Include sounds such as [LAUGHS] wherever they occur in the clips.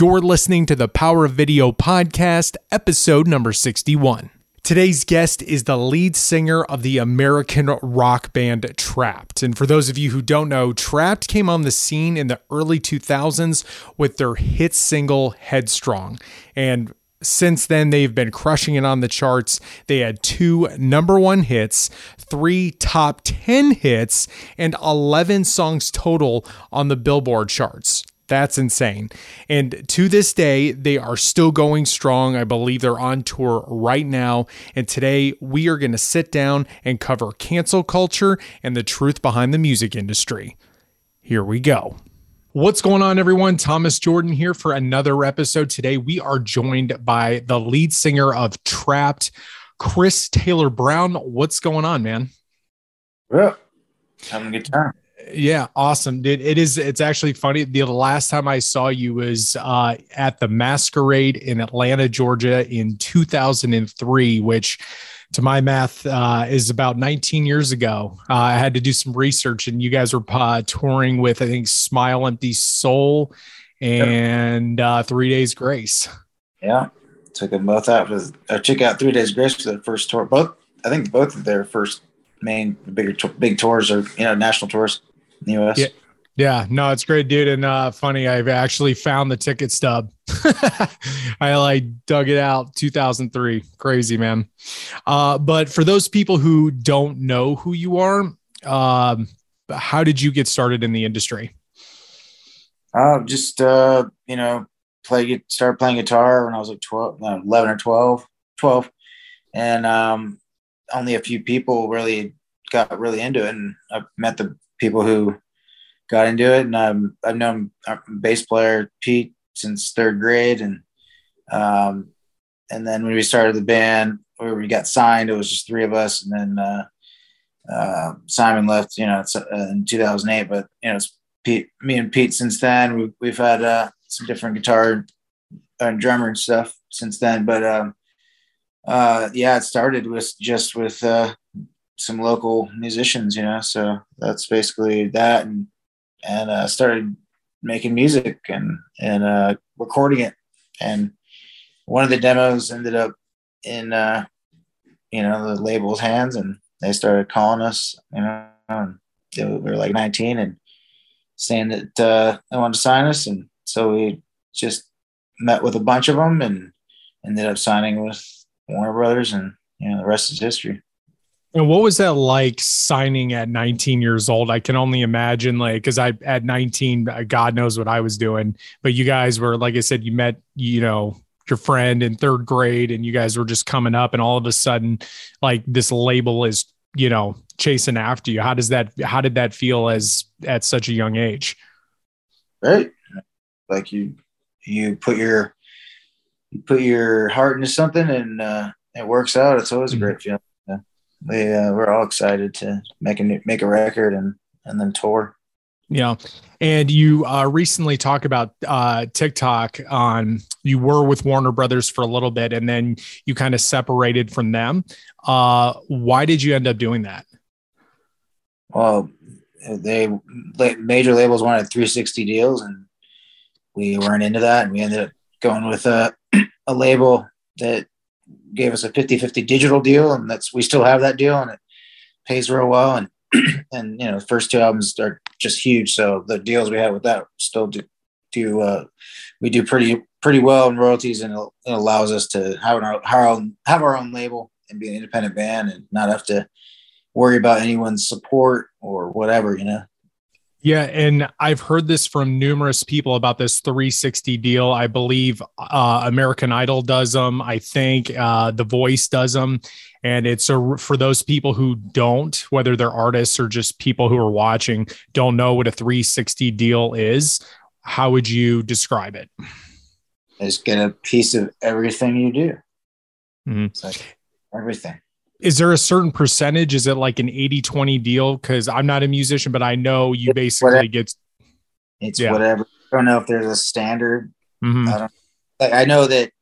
You're listening to the Power of Video podcast, episode number 61. Today's guest is the lead singer of the American rock band Trapt. And for those of you who don't know, Trapt came on the scene in the early 2000s with their hit single Headstrong. And since then, they've been crushing it on the charts. They had two number one hits, three top 10 hits, and 11 songs total on the Billboard charts. That's insane. And to this day, they are still going strong. I believe they're on tour right now. And today, we are going to sit down and cover cancel culture and the truth behind the music industry. Here we go. What's going on, everyone? Thomas Jordan here for another episode. Today, we are joined by the lead singer of Trapt, Chris Taylor Brown. What's going on, man? Yeah, having a good time yeah awesome dude. It is it's actually funny the last time i saw you was uh, at the masquerade in atlanta georgia in 2003 which to my math uh, is about 19 years ago. Uh, i had to do some research and you guys were uh, touring with i think smile empty soul and uh, three days grace. Yeah took them both out with i took out three days grace for the first tour. Both i think both of their first main bigger big tours or you know national tours in the US. Yeah. Yeah, no, it's great, dude. And uh, funny, I've actually found the ticket stub. [LAUGHS] I like dug it out 2003. Crazy, man. Uh, but for those people who don't know who you are, um, how did you get started in the industry? Uh, just, uh, you know, play, started playing guitar when I was like 12, 11 or 12, 12. And um, only a few people really got really into it. And I met the people who got into it. And um, I've known bass player Pete since third grade, and um, and then when we started the band, where we got signed, it was just three of us, and then uh, uh, Simon left, you know, uh, in 2008. But you know, it's Pete, me and Pete since then. We, we've had uh, some different guitar and drummer and stuff since then. But um, uh, yeah, it started with just with uh, some local musicians, you know. So that's basically that, and and uh, started making music and and uh, recording it. And one of the demos ended up in uh, you know the label's hands, and they started calling us. You know, and we were like 19 and saying that uh, they wanted to sign us, and so we just met with a bunch of them and ended up signing with Warner Brothers, and you know the rest is history. And what was that like signing at 19 years old? I can only imagine, like, because I at 19, uh, God knows what I was doing. But you guys were, like I said, you met, you know, your friend in third grade, and you guys were just coming up, and all of a sudden, like, this label is, you know, chasing after you. How does that? How did that feel as at such a young age? Right, like you, you put your, you put your heart into something, and uh, it works out. It's always mm-hmm. a great feeling we uh, we're all excited to make a new, make a record and and then tour. Yeah, and you uh, recently talked about uh, TikTok. On you were with Warner Brothers for a little bit, and then you kind of separated from them. Uh, why did you end up doing that? Well, they major labels wanted 360 deals, and we weren't into that, and we ended up going with a [CLEARS THROAT] a label that gave us a 50-50 digital deal and that's we still have that deal and it pays real well and [CLEARS THROAT] and you know the first two albums are just huge so the deals we have with that still do do uh, we do pretty pretty well in royalties and it allows us to have our, our own have our own label and be an independent band and not have to worry about anyone's support or whatever you know yeah, and I've heard this from numerous people about this 360 deal. I believe uh, American Idol does them. I think uh, The Voice does them, and it's a, for those people who don't, whether they're artists or just people who are watching, don't know what a 360 deal is. How would you describe it? It's get a piece of everything you do. Mm-hmm. Like everything is there a certain percentage? Is it like an 80 20 deal? Because I'm not a musician, but I know you basically whatever. get it's yeah. whatever. I don't know if there's a standard. Mm-hmm. I don't like I know that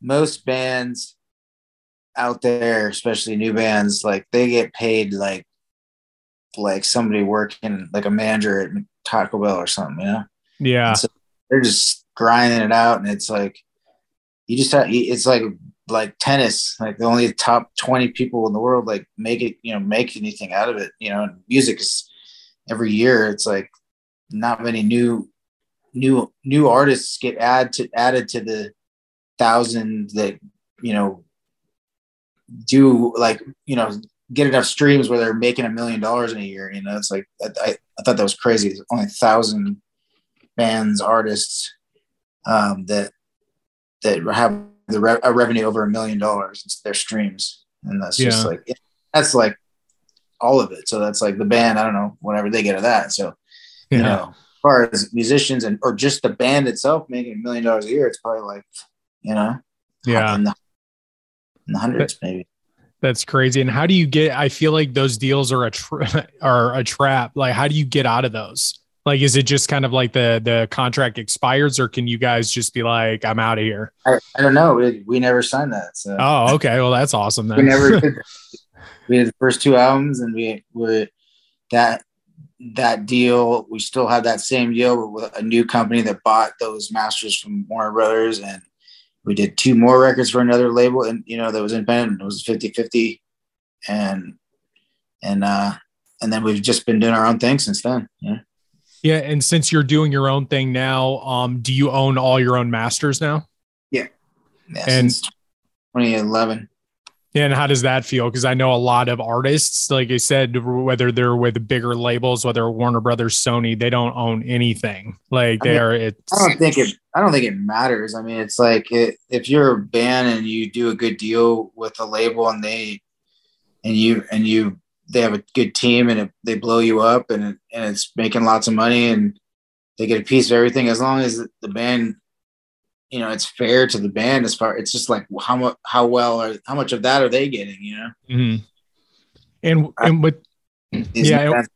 most bands out there, especially new bands, like they get paid like like somebody working like a manager at Taco Bell or something, you know? Yeah. So they're just grinding it out, and it's like you just have it's like like tennis, like the only top twenty people in the world like make it, you know, make anything out of it. You know, and music is every year. It's like not many new new new artists get add to added to the thousands that you know do like you know get enough streams where they're making a million dollars in a year. You know, it's like I, I thought that was crazy. There's only a thousand bands, artists um, that that have the re- a revenue over a million dollars. It's their streams, and that's yeah. just like that's like all of it. So that's like the band. I don't know whatever they get of that. So yeah. you know, as far as musicians and or just the band itself making a million dollars a year, it's probably like you know, yeah, in the, in the hundreds but, maybe. That's crazy. And how do you get? I feel like those deals are a tra- [LAUGHS] are a trap. Like, how do you get out of those? Like, is it just kind of like the the contract expires, or can you guys just be like, "I'm out of here"? I, I don't know. We, we never signed that. So. Oh, okay. Well, that's awesome. Then. we never [LAUGHS] did. we did the first two albums, and we were that that deal. We still have that same deal with a new company that bought those masters from Warner Brothers, and we did two more records for another label, and you know that was independent. It was 50-50. and and uh, and then we've just been doing our own thing since then. Yeah. Yeah, and since you're doing your own thing now, um, do you own all your own masters now? Yeah, yeah and 2011. Yeah, and how does that feel? Because I know a lot of artists, like I said, whether they're with bigger labels, whether Warner Brothers, Sony, they don't own anything. Like they I mean, are. It's, I don't think it. I don't think it matters. I mean, it's like it, if you're a band and you do a good deal with a label and they, and you and you they have a good team and it, they blow you up and it, and it's making lots of money and they get a piece of everything as long as the band you know it's fair to the band as far it's just like how much how well are how much of that are they getting you know? Mm-hmm. and and with yeah and,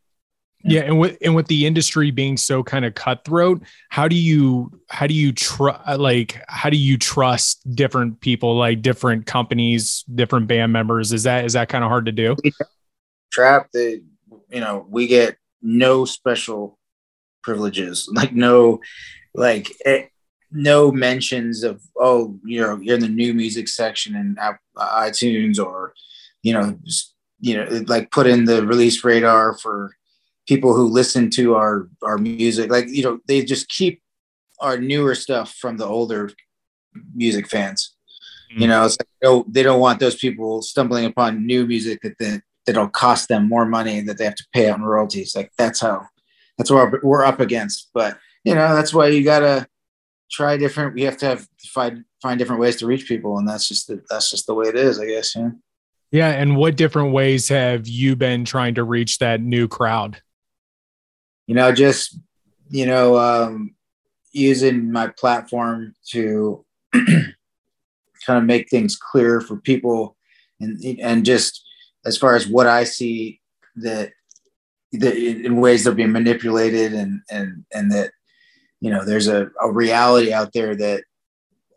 yeah and with and with the industry being so kind of cutthroat how do you how do you trust like how do you trust different people like different companies different band members? Is that is that kind of hard to do trap that you know we get no special privileges like no like eh, no mentions of oh you know you're in the new music section in itunes or you know just, you know like put in the release radar for people who listen to our our music like you know they just keep our newer stuff from the older music fans mm-hmm. you know it's like oh they don't want those people stumbling upon new music that that it'll cost them more money that they have to pay out in royalties. Like that's how that's what we're up against. But you know, that's why you gotta try different. We have to have find find different ways to reach people, and that's just the, that's just the way it is, I guess. Yeah. Yeah. And what different ways have you been trying to reach that new crowd? You know, just you know, um, using my platform to [CLEARS THROAT] kind of make things clear for people, and and just as far as what I see that that in ways they're being manipulated and and and that you know there's a, a reality out there that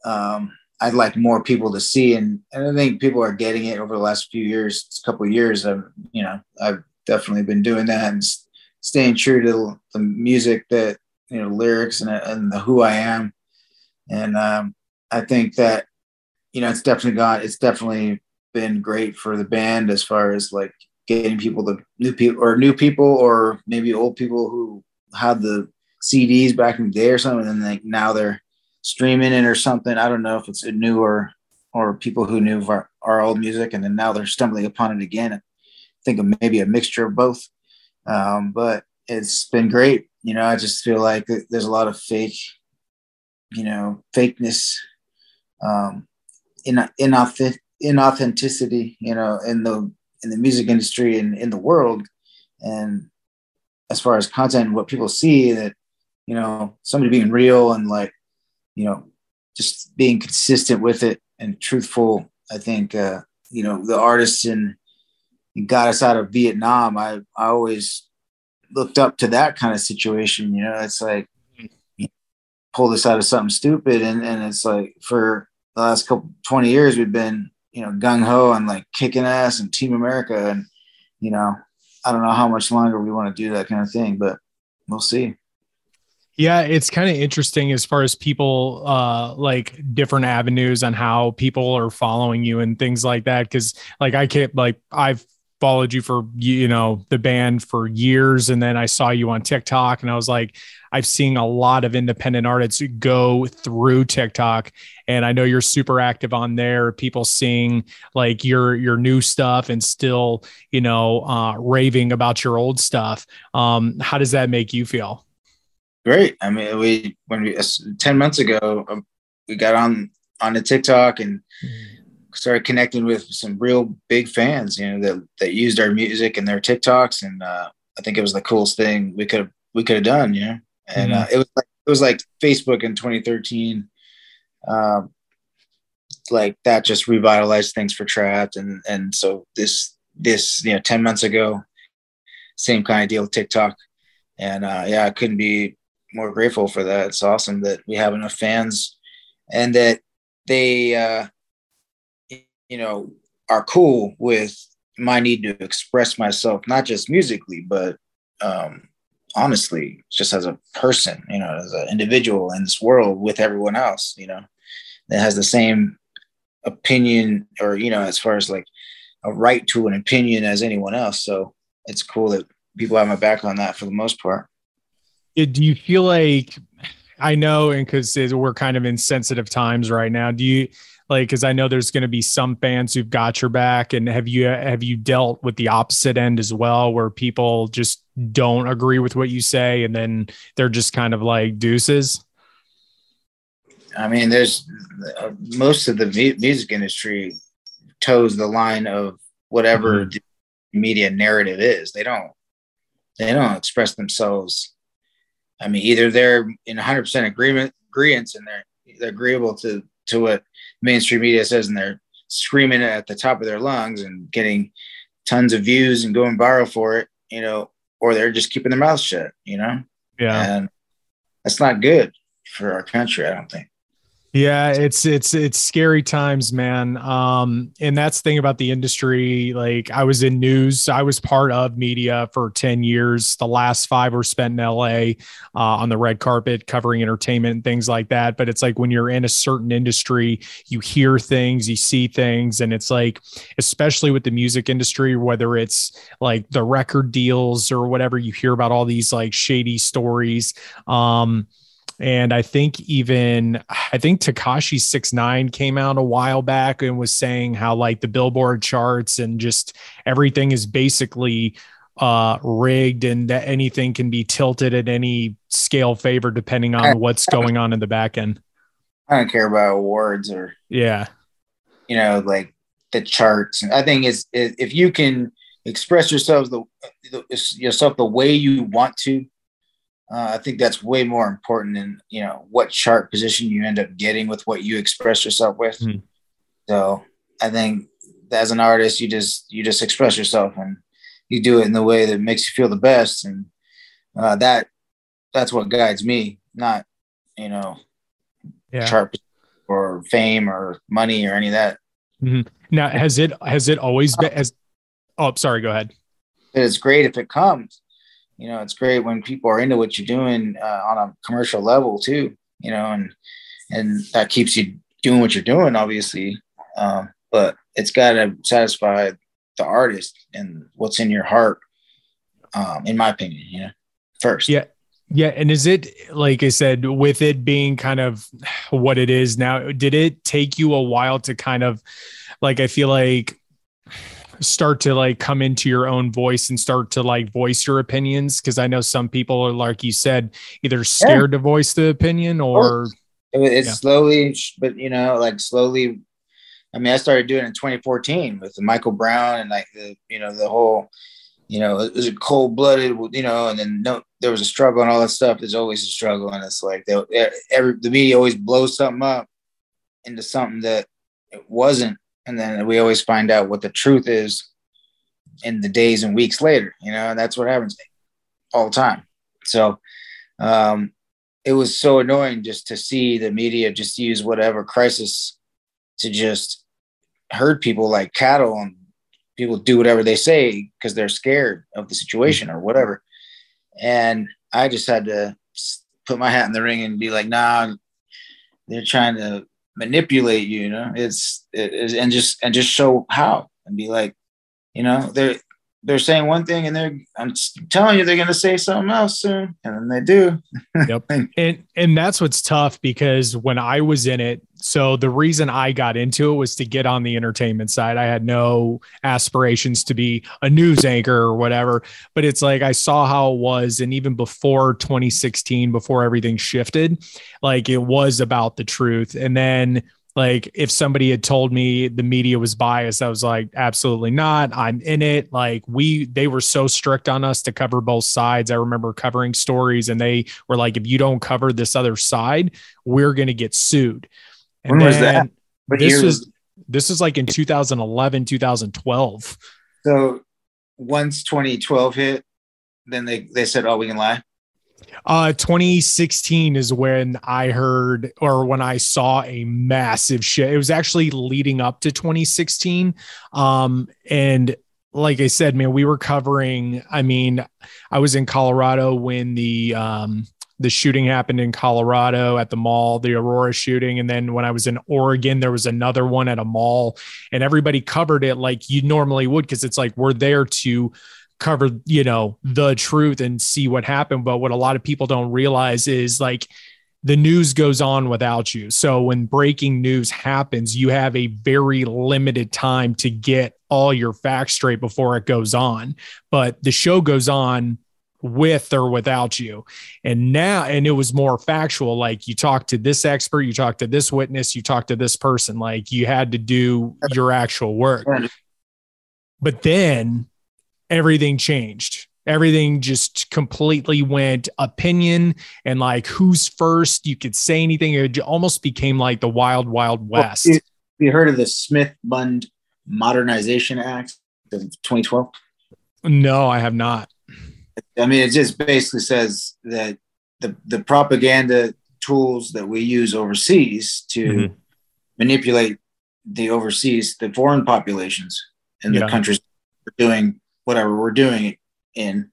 um, I'd like more people to see and, and I think people are getting it over the last few years, couple of years. I've you know I've definitely been doing that and staying true to the music that you know lyrics and, and the who I am and um, I think that you know it's definitely got it's definitely been great for the band as far as like getting people to new people or new people or maybe old people who had the CDs back in the day or something, and like now they're streaming it or something. I don't know if it's a new or or people who knew our, our old music and then now they're stumbling upon it again. I think of maybe a mixture of both. Um, but it's been great. You know, I just feel like there's a lot of fake, you know, fakeness, um, in inauthentic, inauthenticity, you know, in the in the music industry and in the world. And as far as content, what people see that, you know, somebody being real and like, you know, just being consistent with it and truthful. I think, uh, you know, the artists in got us out of Vietnam. I, I always looked up to that kind of situation. You know, it's like pull this out of something stupid, and and it's like for the last couple twenty years we've been you know, gung ho and like kicking ass and Team America. And, you know, I don't know how much longer we want to do that kind of thing, but we'll see. Yeah, it's kind of interesting as far as people uh like different avenues on how people are following you and things like that. Cause like I can't like I've followed you for you know the band for years and then I saw you on TikTok and I was like I've seen a lot of independent artists go through TikTok and I know you're super active on there. People seeing like your your new stuff and still you know uh raving about your old stuff. Um how does that make you feel? Great. I mean, we when we 10 months ago um, we got on on the TikTok and started connecting with some real big fans, you know, that that used our music and their TikToks, and uh, I think it was the coolest thing we could we could have done, you know. And mm-hmm. uh, it was like it was like Facebook in 2013. Um, like that just revitalized things for Trapt, and and so this this you know 10 months ago, same kind of deal with TikTok, and uh, yeah, I couldn't be more grateful for that. It's awesome that we have enough fans, and that they uh, you know, are cool with my need to express myself, not just musically, but um, honestly, just as a person, you know, as an individual in this world with everyone else, you know, that has the same opinion or, you know, as far as like a right to an opinion as anyone else. So it's cool that people have my back on that for the most part. Do you feel like I know, and because we're kind of in sensitive times right now, do you like because i know there's going to be some fans who've got your back and have you have you dealt with the opposite end as well where people just don't agree with what you say and then they're just kind of like deuces? I mean there's uh, most of the music industry toes the line of whatever mm-hmm. the media narrative is. They don't they don't express themselves. I mean either they're in 100% agreement agreements and they're they're agreeable to to what mainstream media says and they're screaming at the top of their lungs and getting tons of views and going viral for it, you know, or they're just keeping their mouths shut, you know? Yeah. And that's not good for our country, I don't think. Yeah, it's it's it's scary times, man. Um, and that's the thing about the industry. Like I was in news, I was part of media for 10 years. The last five were spent in LA uh, on the red carpet covering entertainment and things like that. But it's like when you're in a certain industry, you hear things, you see things, and it's like, especially with the music industry, whether it's like the record deals or whatever, you hear about all these like shady stories. Um, and I think even I think Tekashi Six Nine came out a while back and was saying how like the Billboard charts and just everything is basically uh rigged and that anything can be tilted at any scale favor depending on what's going on in the back end. I don't care about awards or yeah, you know, like the charts. I think is if you can express yourselves the, the yourself the way you want to uh, I think that's way more important than you know what chart position you end up getting with what you express yourself with. Mm. So I think as an artist, you just you just express yourself and you do it in the way that makes you feel the best, and uh, that that's what guides me, not you know yeah. chart or fame or money or any of that. Mm-hmm. Now, has it has it always been as? Oh, sorry. Go ahead. It's great if it comes you know, it's great when people are into what you're doing uh, on a commercial level too, you know, and, and that keeps you doing what you're doing, obviously. Um, but it's got to satisfy the artist and what's in your heart, um, in my opinion, you know, first. Yeah. Yeah. And is it, like I said, with it being kind of what it is now, did it take you a while to kind of like, I feel like start to like come into your own voice and start to like voice your opinions? Because I know some people are like you said, either scared yeah. to voice the opinion oh, or it's yeah. slowly, but you know, like slowly. I mean, I started doing it in 2014 with Michael Brown and like the you know the whole you know it was a cold blooded you know and then no there was a struggle and all that stuff. There's always a struggle and it's like every the media always blows something up into something that it wasn't and then we always find out what the truth is in the days and weeks later you know that's what happens all the time. So um it was so annoying just to see the media just use whatever crisis to just herd people like cattle and people do whatever they say because they're scared of the situation or whatever. And i just had to put my hat in the ring and be like, nah, they're trying to manipulate you, you know, it's, it is, and just, and just show how and be like, you know, they're, they're saying one thing and they're I'm telling you they're going to say something else soon and then they do. [LAUGHS] yep. And and that's what's tough because when I was in it, so the reason I got into it was to get on the entertainment side. I had no aspirations to be a news anchor or whatever, but it's like I saw how it was and even before 2016 before everything shifted, like it was about the truth. And then like if somebody had told me the media was biased, I was like, absolutely not. I'm in it. Like we, they were so strict on us to cover both sides. I remember covering stories and they were like, if you don't cover this other side, we're going to get sued. And when was that? What this was, this is like in 2011, 2012. So once 2012 hit, then they, they said, oh, we can lie. Uh, 2016 is when I heard or when I saw a massive shit. It was actually leading up to 2016. Um, and like I said, man, we were covering. I mean, I was in Colorado when the um, the shooting happened in Colorado at the mall, the Aurora shooting. And then when I was in Oregon, there was another one at a mall, and everybody covered it like you normally would because it's like we're there to cover, you know, the truth and see what happened. But what a lot of people don't realize is like the news goes on without you. So when breaking news happens, you have a very limited time to get all your facts straight before it goes on. But the show goes on with or without you. And now, and it was more factual. Like you talk to this expert, you talk to this witness, you talk to this person. Like you had to do your actual work. But then everything changed. Everything just completely went opinion and like who's first. You could say anything. It almost became like the wild, wild west. Well, you, heard of the Smith Mundt Modernization Act of 2012? No, I have not. I mean, it just basically says that the, the propaganda tools that we use overseas to mm-hmm. manipulate the overseas, the foreign populations in the countries doing whatever we're doing in,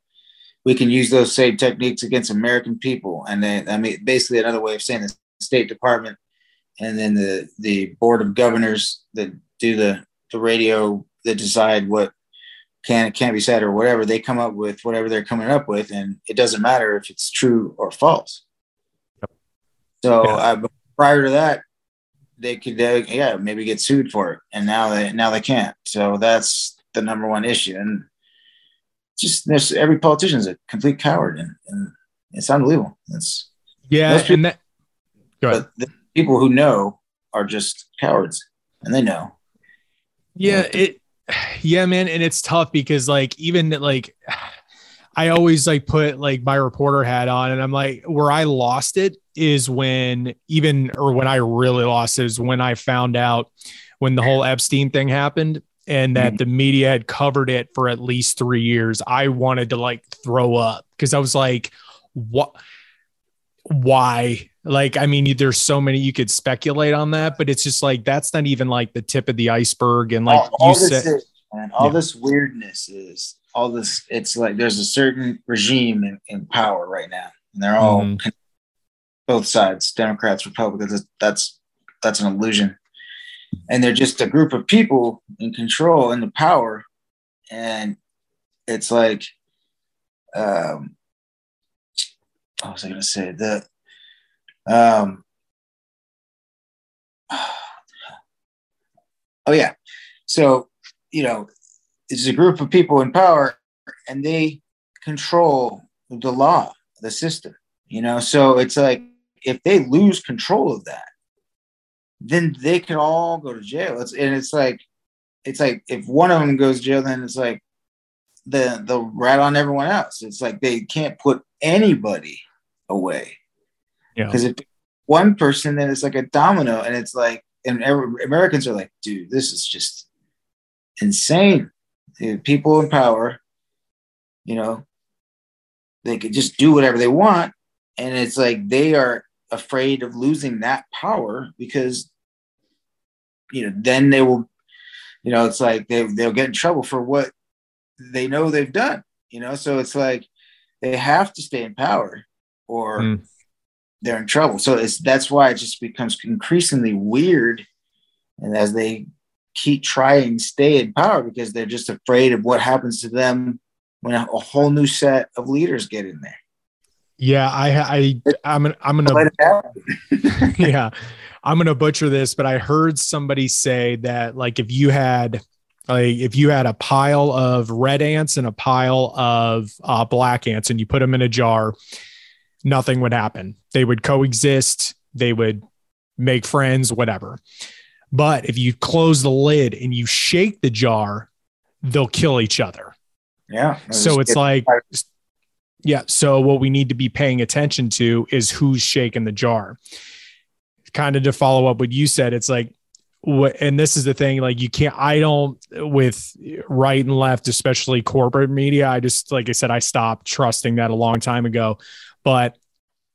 we can use those same techniques against American people. And then, I mean, basically another way of saying the State Department and then the, the board of governors that do the, the radio that decide what can can't be said or whatever they come up with whatever they're coming up with and it doesn't matter if it's true or false yep. so yeah. uh, prior to that they could uh, yeah maybe get sued for it and now they now they can't so that's the number one issue and just there's every politician is a complete coward, and, and it's unbelievable. It's yeah, people, and that. But the people who know are just cowards, and they know. Yeah, it. Yeah, man, and it's tough because like even like. I always like put like my reporter hat on and I'm like where I lost it is when even or when I really lost it is when I found out when the whole Epstein thing happened and that mm-hmm. the media had covered it for at least three years, I wanted to like throw up because I was like, what? Why? Like, I mean, there's so many you could speculate on that, but it's just like that's not even like the tip of the iceberg. And like all, all you said, is, man, all yeah. this weirdness is all this. It's like there's a certain regime in, in power right now, and they're all mm-hmm. both sides, Democrats, Republicans. That's that's an illusion and they're just a group of people in control and the power. And it's like um what was i to say? The um [SIGHS] oh yeah. So you know it's a group of people in power and they control the law the system you know? So it's like if they lose control of that then they can all go to jail. It's and it's like it's like if one of them goes to jail, then it's like the the rat on everyone else. It's like they can't put anybody away. Yeah. Because if one person, then it's like a domino, and it's like and every, Americans are like, dude, this is just insane. The people in power, you know, they could just do whatever they want, and it's like they are afraid of losing that power because you know then they will you know it's like they, they'll get in trouble for what they know they've done you know so it's like they have to stay in power or mm. they're in trouble. So it's that's why it just becomes increasingly weird, and as they keep trying to stay in power because they're just afraid of what happens to them when a, a whole new set of leaders get in there. Yeah, I, I, I'm, gonna, I'm gonna, [LAUGHS] [LAUGHS] yeah, I'm gonna butcher this, but I heard somebody say that like if you had, like if you had a pile of red ants and a pile of uh, black ants and you put them in a jar, nothing would happen. They would coexist. They would make friends, whatever. But if you close the lid and you shake the jar, they'll kill each other. Yeah. So it's like, yeah. So what we need to be paying attention to is who's shaking the jar. Kind of to follow up what you said, it's like, what and this is the thing, like you can't, I don't, with right and left, especially corporate media, I just, like I said, I stopped trusting that a long time ago. But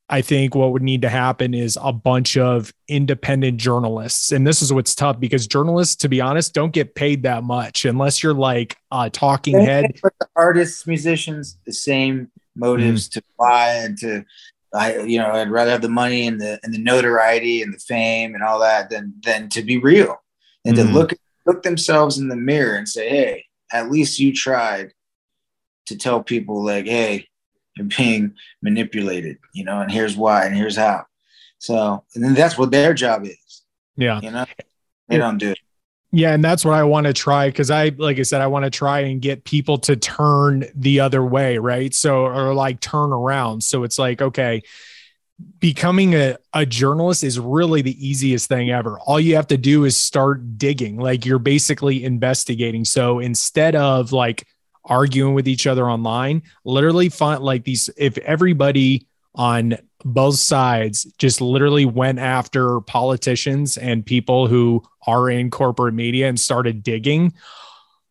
I think what would need to happen is a bunch of independent journalists. And this is what's tough because journalists, to be honest, don't get paid that much unless you're like a talking head. artists, musicians, the same motives mm-hmm. to fly and to I you know, I'd rather have the money and the and the notoriety and the fame and all that than than to be real and mm-hmm. to look look themselves in the mirror and say, Hey, at least you tried to tell people like, hey, you're being manipulated, you know, and here's why and here's how. So, and then that's what their job is. Yeah. You know, they don't do it. Yeah, and that's what I want to try because I, like I said, I want to try and get people to turn the other way, right? So, or like turn around. So it's like, okay, becoming a, a journalist is really the easiest thing ever. All you have to do is start digging, like you're basically investigating. So instead of like arguing with each other online. Literally find like these if everybody on both sides just literally went after politicians and people who are in corporate media and started digging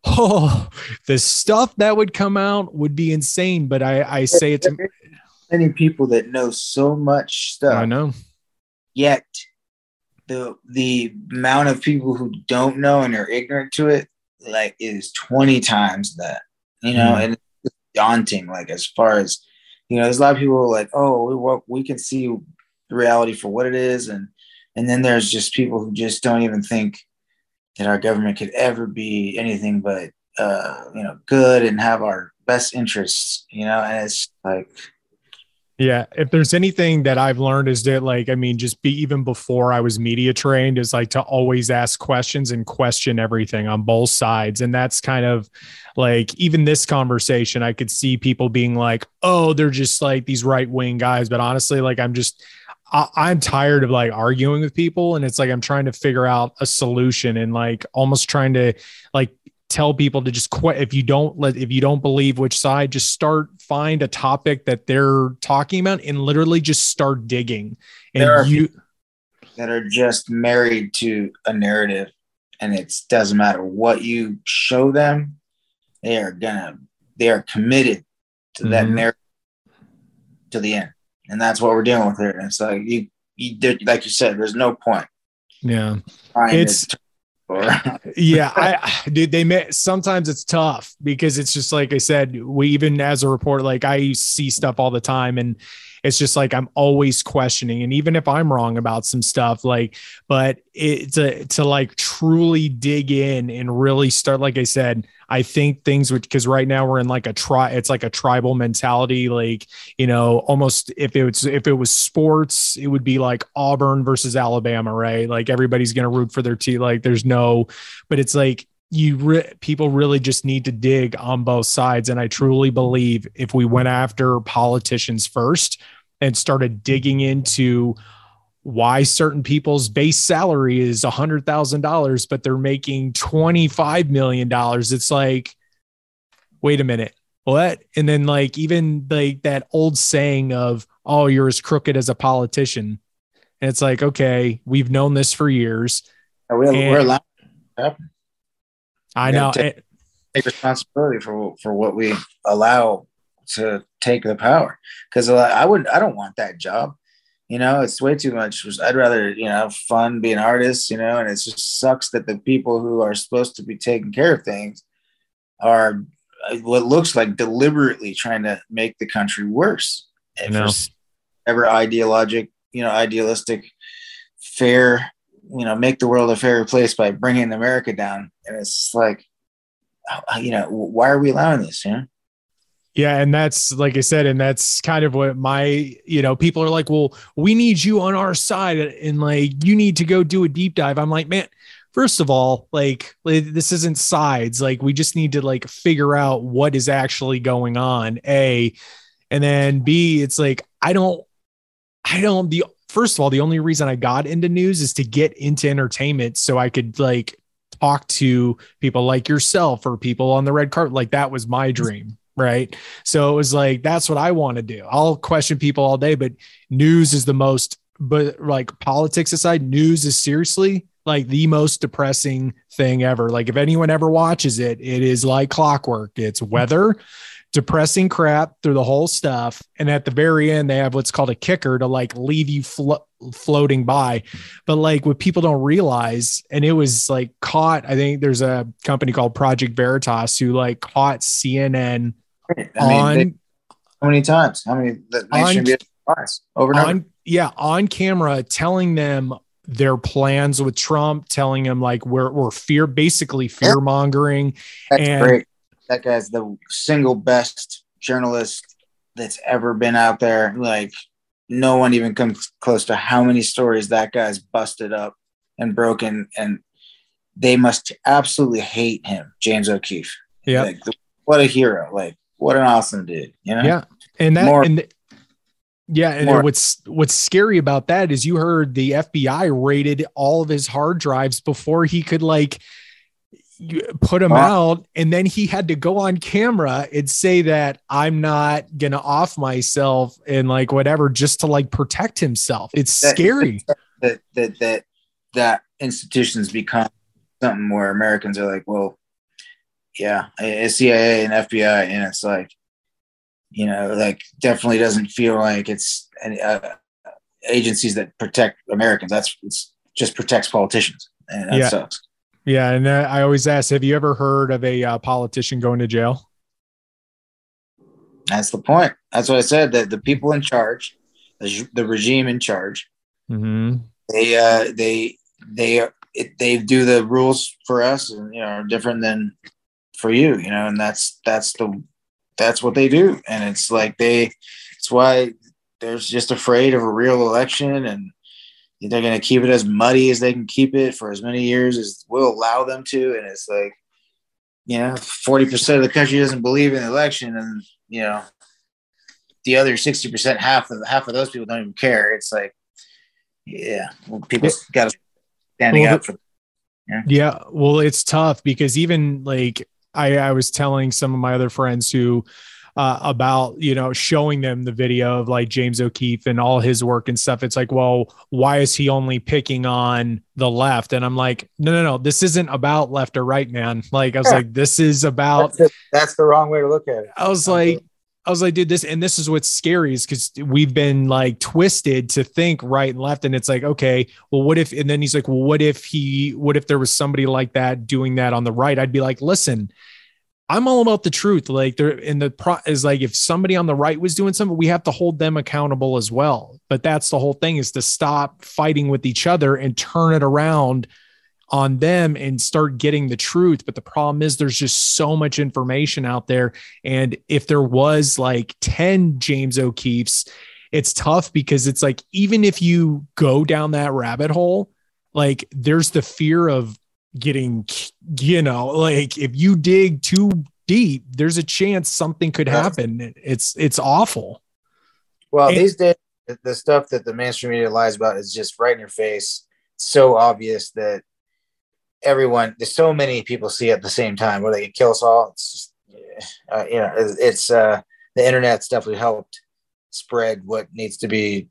oh the stuff that would come out would be insane but i i say it to many people that know so much stuff i know yet the the amount of people who don't know and are ignorant to it like is 20 times that you know, mm. and it's daunting. Like as far as you know, there's a lot of people like, oh, we we can see the reality for what it is, and and then there's just people who just don't even think that our government could ever be anything but uh, you know good and have our best interests. You know, and it's like yeah. If there's anything that I've learned is that, like, I mean, just be even before I was media trained, is like to always ask questions and question everything on both sides. And that's kind of like, even this conversation, I could see people being like, oh, they're just like these right wing guys. But honestly, like, I'm just, I, am tired of like arguing with people and it's like I'm trying to figure out a solution and like almost trying to like tell people to just quit. If you don't let if you don't believe which side just start find a topic that they're talking about and literally just start digging. And there are you that are just married to a narrative and it doesn't matter what you show them they are gonna they are committed to mm-hmm. that narrative to the end. And that's what we're dealing with here. And it's like you, you like you said there's no point. Yeah. It's [LAUGHS] yeah, I dude, they may sometimes it's tough because it's just like I said, we even as a reporter, like I see stuff all the time and it's just like I'm always questioning. And even if I'm wrong about some stuff, like, but it to to like truly dig in and really start, like I said, I think things would because right now we're in like a try it's like a tribal mentality. Like, you know, almost if it was if it was sports, it would be like Auburn versus Alabama, right? Like everybody's gonna root for their team. Like there's no, but it's like you re- people really just need to dig on both sides. And i truly believe if we went after politicians first and started digging into why certain people's base salary is $100,000 but they're making $25 million it's like wait a minute what? And then like even like that old saying of oh you're as crooked as a politician. And it's like okay we've known this for years. We're, we're allowed I know. Take, take, responsibility for for what we allow to take the power. Because I would, I don't want that job. You know, it's way too much. I'd rather you know have fun, be an artist. You know, and it just sucks that the people who are supposed to be taking care of things are uh, what looks like deliberately trying to make the country worse. Ever ideologic you know, idealistic, fair, you know, make the world a fairer place by bringing America down. And it's like, uh, you know, why are we allowing this? Know? Yeah, and that's like I said, and that's kind of what my, you know, people are like, well, we need you on our side, and like you need to go do a deep dive. I'm like, man, first of all, like this isn't sides. Like we just need to like figure out what is actually going on. A, and then B, it's like I don't, I don't. The first of all, the only reason I got into news is to get into entertainment, so I could like talk to people like yourself or people on the red carpet. Like that was my dream right? So it was like that's what I want to do. I'll question people all day, but news is the most but like politics aside, news is seriously like the most depressing thing ever. Like if anyone ever watches it, it is like clockwork. It's weather, depressing crap through the whole stuff, and at the very end they have what's called a kicker to like leave you flo- floating by. But like what people don't realize, and it was like caught. I think there's a company called Project Veritas who like caught CNN I mean, on they, how many times? How many the on, over and on, over? Yeah, on camera, telling them their plans with Trump, telling them like we're we're fear basically fear mongering. That's and, great. That guy's the single best journalist that's ever been out there. Like no one even comes close to how many stories that guy's busted up and broken and they must absolutely hate him, James O'Keefe. Yeah. Like, what a hero. Like what an awesome dude. You know? Yeah. And that More, and yeah, and More. what's what's scary about that is you heard the FBI raided all of his hard drives before he could like put them out and then he had to go on camera and say that I'm not to off myself and like whatever just to like protect himself. It's that, scary that that that that institutions become something where Americans are like, well, yeah, it's CIA and FBI, and it's like, you know, like definitely doesn't feel like it's any, uh, agencies that protect Americans. That's it's just protects politicians, and that yeah. sucks. Yeah, and uh, I always ask, have you ever heard of a uh, politician going to jail? That's the point. That's what I said. That the people in charge, the, the regime in charge, mm-hmm. they uh, they they they do the rules for us, and you know, are different than for you, you know, and that's that's the that's what they do. And it's like they it's why they're just afraid of a real election and they're going to keep it as muddy as they can keep it for as many years as we'll allow them to. And it's like, you know, 40% of the country doesn't believe in the election. And, you know, the other 60%, half of half of those people don't even care. It's like, yeah, well, people got to standing well, up for. Yeah. yeah. Well, it's tough because even like I, I was telling some of my other friends who uh, about you know showing them the video of like James O'Keefe and all his work and stuff. It's like, well, why is he only picking on the left? And I'm like, no, no, no, this isn't about left or right, man. Like I was yeah. like, this is about. That's, that's the wrong way to look at it. I was like, I was like, dude, this and this is what's scary is because we've been like twisted to think right and left. And it's like, okay, well, what if, and then he's like, well, what if he, what if there was somebody like that doing that on the right? I'd be like, listen, I'm all about the truth. Like there in the pro is like if somebody on the right was doing something, we have to hold them accountable as well. But that's the whole thing is to stop fighting with each other and turn it around on them and start getting the truth. But the problem is there's just so much information out there. And if there was like 10 James O'Keefe's, it's tough because it's like, even if you go down that rabbit hole, like there's the fear of getting, you know, like if you dig too deep, there's a chance something could happen. It's, it's awful. Well, and, these days, the stuff that the mainstream media lies about is just right in your face. so obvious that everyone there's so many people see at the same time where they can kill us all it's just, uh, you know it's, it's uh the internet's definitely helped spread what needs to be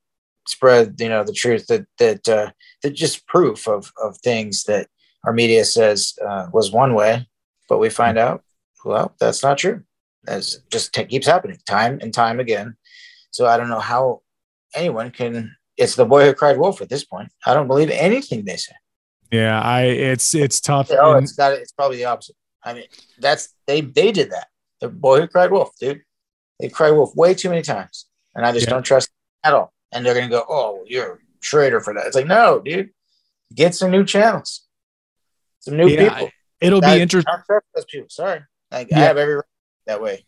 spread you know the truth that that uh that just proof of of things that our media says uh, was one way but we find out well that's not true as just t- keeps happening time and time again so i don't know how anyone can it's the boy who cried wolf at this point i don't believe anything they say yeah, I it's it's tough. Oh, and, it's got it's probably the opposite. I mean, that's they they did that. The boy who cried wolf, dude. They cried wolf way too many times, and I just yeah. don't trust at all. and they're gonna go, "Oh, you're a traitor for that." It's like, no, dude, get some new channels, some new Yeah, people. It'll I- be interesting. I don't trust those people. Sorry, like I have every that way.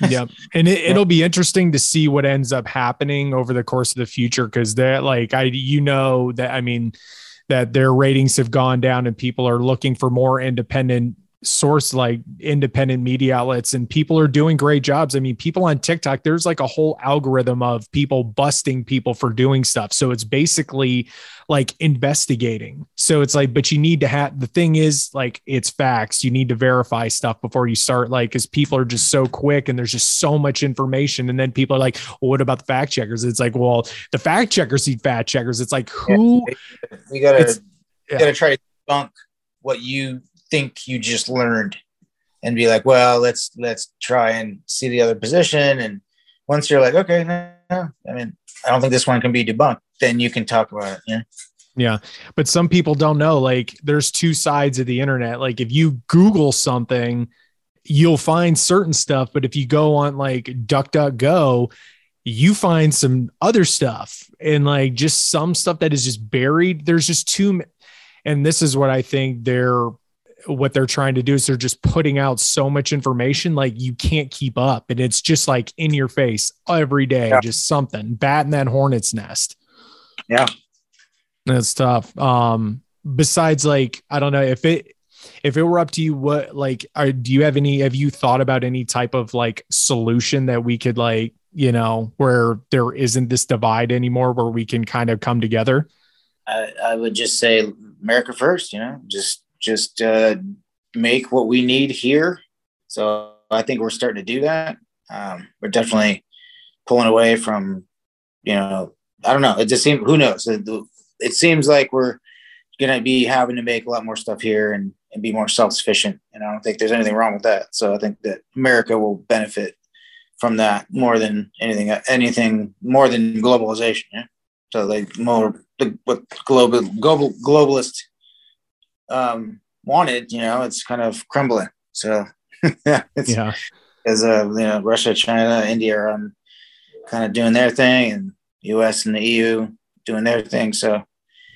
[LAUGHS] yep and it, it'll be interesting to see what ends up happening over the course of the future because they're like i you know that i mean that their ratings have gone down and people are looking for more independent source like independent media outlets and people are doing great jobs. I mean people on tiktok there's like a whole algorithm of people busting people for doing stuff. So it's basically like investigating. So it's like but you need to have the thing is like it's facts. You need to verify stuff before you start like because people are just so quick and there's just so much information. And then people are like well, what about the fact checkers? It's like well the fact checkers need fact checkers. It's like who We gotta, gotta try to debunk what you think you just learned, and be like, well, let's let's try and see the other position. And once you're like, okay, no, no, I mean, I don't think this one can be debunked. Then you can talk about it. Yeah. Yeah. But some people don't know. Like, there's two sides of the internet. Like, if you Google something, you'll find certain stuff. But if you go on like DuckDuckGo, you find some other stuff and like just some stuff that is just buried. There's just too. And this is what I think they're what they're trying to do is they're just putting out so much information like you can't keep up and it's just like in your face every day Yeah. just something bat in that hornet's nest Yeah. that's tough. Um, besides, like, I don't know if it if it were up to you, what like are do you have any have you thought about any type of like solution that we could like, you know, where there isn't this divide anymore where we can kind of come together? I, I would just say America first, you know, just just uh, make what we need here. So I think we're starting to do that. Um, we're definitely pulling away from, you know, I don't know. It just seems who knows. It, it seems like we're gonna be having to make a lot more stuff here and and be more self sufficient. And I don't think there's anything wrong with that. So I think that America will benefit from that more than anything anything more than globalization. Yeah. So like more the what global global globalist um wanted, you know, it's kind of crumbling. So [LAUGHS] yeah, it's Yeah. as uh you know, Russia, China, India are um, kind of doing their thing and US and the EU doing their thing. So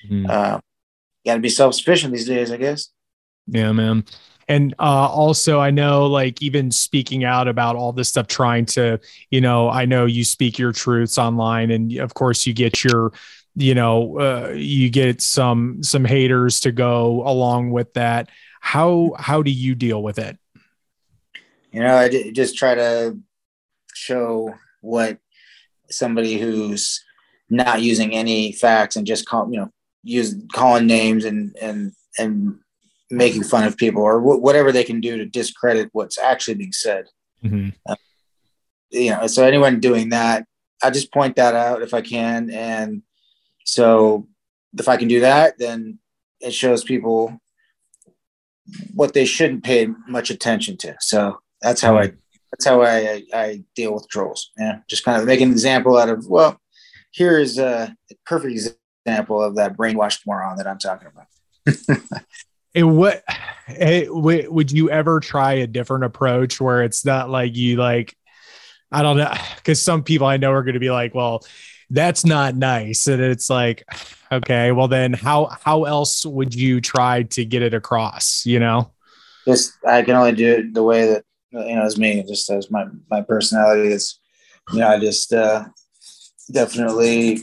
Mhm. uh gotta be self sufficient these days, I guess. Yeah, man. And uh, also, I know, like, even speaking out about all this stuff, trying to, you know, I know you speak your truths online, and of course, you get your, you know, uh, you get some some haters to go along with that. How how do you deal with it? you know i just try to show what somebody who's not using any facts and just call you know use calling names and and and making fun of people or wh- whatever they can do to discredit what's actually being said Mhm. you know so anyone doing that i just point that out if i can and so if i can do that then it shows people what they shouldn't pay much attention to. So that's how i that's how i i, I deal with trolls. Yeah just kind of make an example out of well here is a perfect example of that brainwashed moron that i'm talking about. [LAUGHS] And what w- would you ever try a different approach where it's not like you like, I don't know, because some people I know are going to be like, well, that's not nice, and it's like, okay, well then how how else would you try to get it across? You know? just I can only do it the way that you know as me, just as my my personality is. You know, I just uh, definitely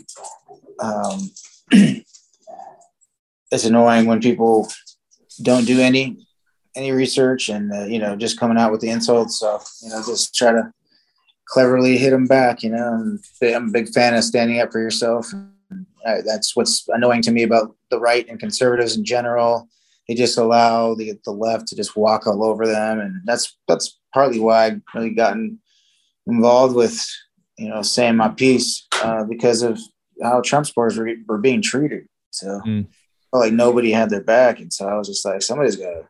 um, [CLEARS THROAT] it's annoying when people don't do any any research and uh, you know just coming out with the insults. So you know, just try to cleverly hit them back. You know, and I'm a big fan of standing up for yourself. Uh, that's what's annoying to me about the right and conservatives in general they just allow the the left to just walk all over them, and that's that's partly why I really gotten involved with you know saying my piece uh, because of how Trump supporters were, were being treated. So Mm. like nobody had their back, and so I was just like, somebody's got to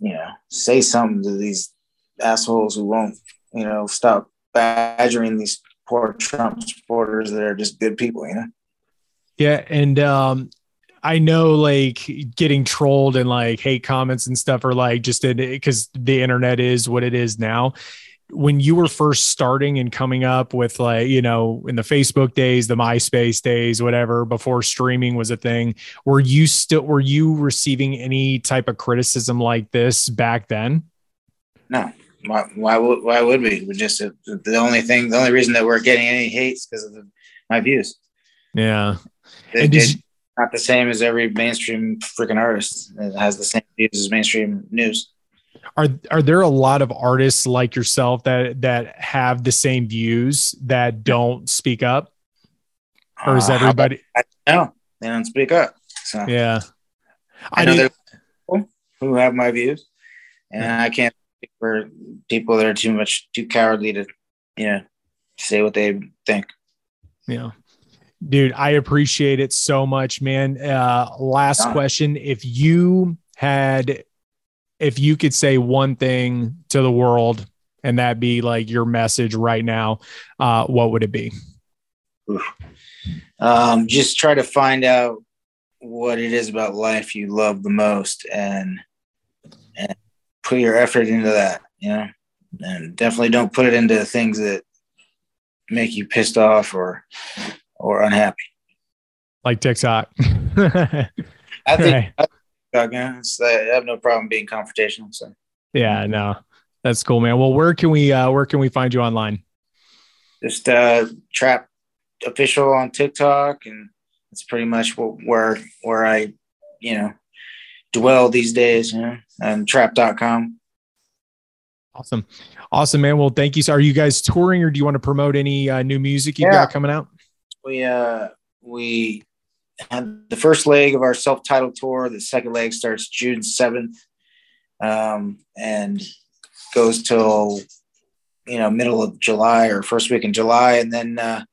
you know say something to these assholes who won't you know stop badgering these poor Trump supporters that are just good people, you know. Yeah, and um, I know like getting trolled and like hate comments and stuff are like just because the internet is what it is now. when you were first starting and coming up with like you know in the facebook days the myspace days whatever before streaming was a thing were you still were you receiving any type of criticism like this back then no why, why would why would we? We just the only thing the only reason that we're getting any hates because of the, my views. Yeah. It, it's not the same as every mainstream freaking artist. It has the same views as mainstream news. Are are there a lot of artists like yourself that that have the same views that don't speak up? Or is uh, everybody no they don't speak up so. Yeah. I, I know there's people who have my views and i can't for people that are too much too cowardly to you know say what they think. Yeah. Dude i appreciate it so much man. Uh last yeah. question. If you had if you could say one thing to the world and that be like your message right now, uh, what would it be? Um, just try to find out what it is about life you love the most and and put your effort into that, you know, and definitely don't put it into things that make you pissed off or or unhappy. Like TikTok. [LAUGHS] I think right. I have no problem being confrontational. So yeah, no, that's cool, man. Well, where can we uh, where can we find you online? Just uh, Trapt official on TikTok, and it's pretty much where where I, you know, dwell these days. You know, and trapt.com. Awesome, awesome, man. Well, thank you. So, are you guys touring, or do you want to promote any uh, new music you yeah. got coming out? We uh we had the first leg of our self-titled tour. The second leg starts June seventh, um, and goes till you know middle of July or first week in July, and then uh,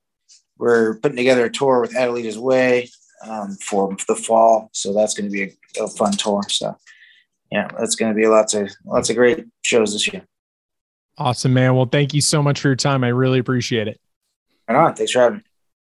we're putting together a tour with Adelita's Way um, for the fall. So that's going to be a, a, fun tour. So yeah, that's going to be lots of lots of great shows this year. Awesome, man. Well, thank you so much for your time. I really appreciate it. Right on. Thanks for having me.